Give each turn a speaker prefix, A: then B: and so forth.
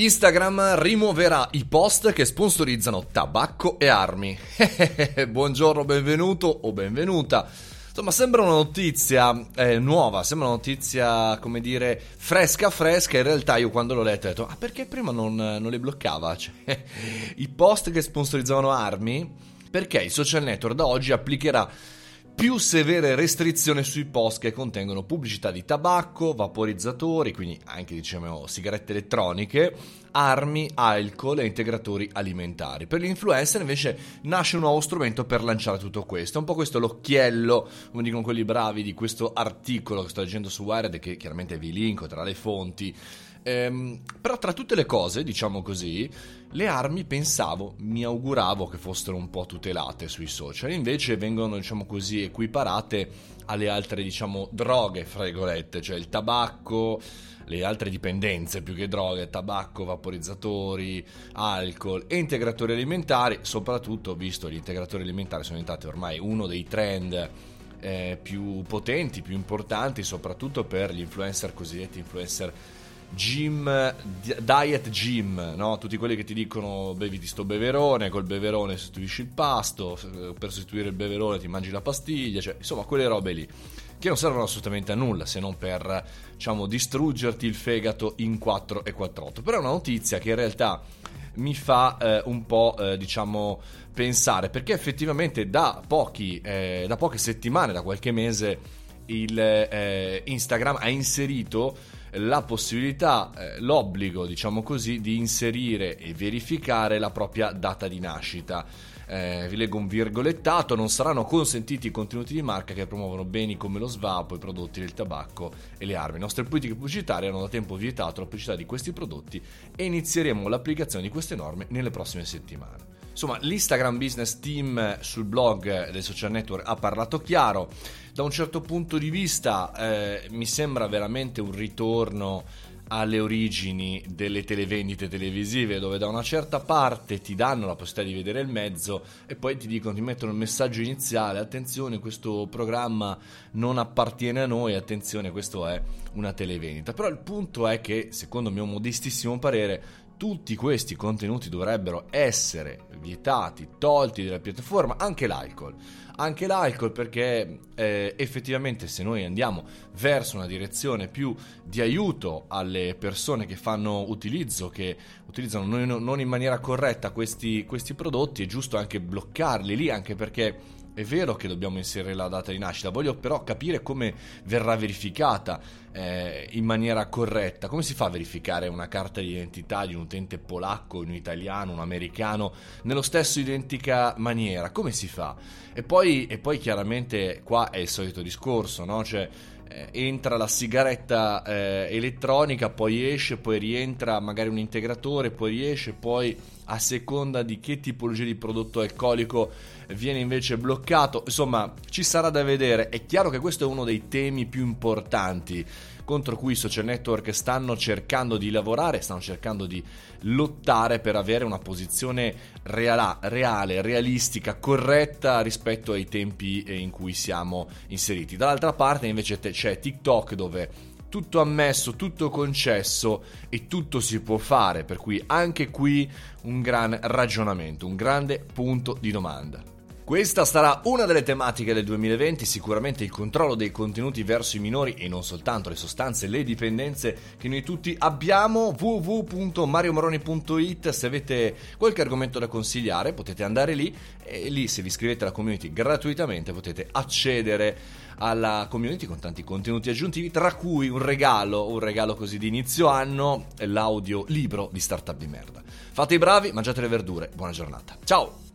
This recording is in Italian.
A: Instagram rimuoverà i post che sponsorizzano tabacco e armi. Buongiorno, benvenuto o benvenuta. Insomma, sembra una notizia eh, nuova, sembra una notizia, come dire, fresca fresca. In realtà io quando l'ho letta ho detto, ah perché prima non, non le bloccava? Cioè, I post che sponsorizzavano armi, perché il social network da oggi applicherà più severe restrizioni sui post che contengono pubblicità di tabacco, vaporizzatori, quindi anche diciamo sigarette elettroniche, armi, alcol e integratori alimentari. Per l'influencer invece nasce un nuovo strumento per lanciare tutto questo. È un po' questo l'occhiello, come dicono quelli bravi, di questo articolo che sto leggendo su Wired che chiaramente vi linko tra le fonti. Ehm, però tra tutte le cose, diciamo così, le armi pensavo, mi auguravo che fossero un po' tutelate sui social, invece vengono, diciamo così, equiparate alle altre, diciamo, droghe, fra virgolette, cioè il tabacco, le altre dipendenze più che droghe, tabacco, vaporizzatori, alcol e integratori alimentari, soprattutto visto gli integratori alimentari sono diventati ormai uno dei trend eh, più potenti, più importanti, soprattutto per gli influencer cosiddetti influencer gym, diet gym, no? tutti quelli che ti dicono bevi sto beverone, col beverone sostituisci il pasto, per sostituire il beverone ti mangi la pastiglia, cioè insomma quelle robe lì che non servono assolutamente a nulla se non per diciamo distruggerti il fegato in 4 e 48. Però è una notizia che in realtà mi fa eh, un po' eh, diciamo pensare perché effettivamente da, pochi, eh, da poche settimane, da qualche mese il eh, Instagram ha inserito la possibilità, eh, l'obbligo, diciamo così, di inserire e verificare la propria data di nascita. Eh, vi leggo un virgolettato, non saranno consentiti i contenuti di marca che promuovono beni come lo svapo, i prodotti del tabacco e le armi. Le nostre politiche pubblicitarie hanno da tempo vietato la pubblicità di questi prodotti e inizieremo l'applicazione di queste norme nelle prossime settimane. Insomma, l'Instagram Business Team sul blog del social network ha parlato chiaro. Da un certo punto di vista eh, mi sembra veramente un ritorno alle origini delle televendite televisive dove da una certa parte ti danno la possibilità di vedere il mezzo e poi ti dicono ti mettono il messaggio iniziale attenzione questo programma non appartiene a noi attenzione questo è una televendita però il punto è che secondo il mio modestissimo parere tutti questi contenuti dovrebbero essere vietati, tolti dalla piattaforma, anche l'alcol. Anche l'alcol perché eh, effettivamente se noi andiamo verso una direzione più di aiuto alle persone che fanno utilizzo, che utilizzano non, in maniera corretta questi, questi prodotti, è giusto anche bloccarli lì, anche perché è vero che dobbiamo inserire la data di nascita, voglio però capire come verrà verificata eh, in maniera corretta. Come si fa a verificare una carta di identità di un utente polacco, un italiano, un americano, nello stesso identica maniera? Come si fa? E poi, e poi chiaramente qua è il solito discorso, no? Cioè, entra la sigaretta eh, elettronica, poi esce, poi rientra magari un integratore, poi riesce, poi a seconda di che tipologia di prodotto alcolico viene invece bloccato. Insomma, ci sarà da vedere. È chiaro che questo è uno dei temi più importanti contro cui i social network stanno cercando di lavorare, stanno cercando di lottare per avere una posizione reala, reale, realistica, corretta rispetto ai tempi in cui siamo inseriti. Dall'altra parte invece c'è TikTok dove tutto ammesso, tutto concesso e tutto si può fare, per cui anche qui un gran ragionamento, un grande punto di domanda. Questa sarà una delle tematiche del 2020, sicuramente il controllo dei contenuti verso i minori e non soltanto le sostanze, le dipendenze che noi tutti abbiamo. www.mariomoroni.it se avete qualche argomento da consigliare potete andare lì e lì se vi iscrivete alla community gratuitamente potete accedere alla community con tanti contenuti aggiuntivi, tra cui un regalo, un regalo così di inizio anno, l'audio libro di Startup di merda. Fate i bravi, mangiate le verdure, buona giornata. Ciao!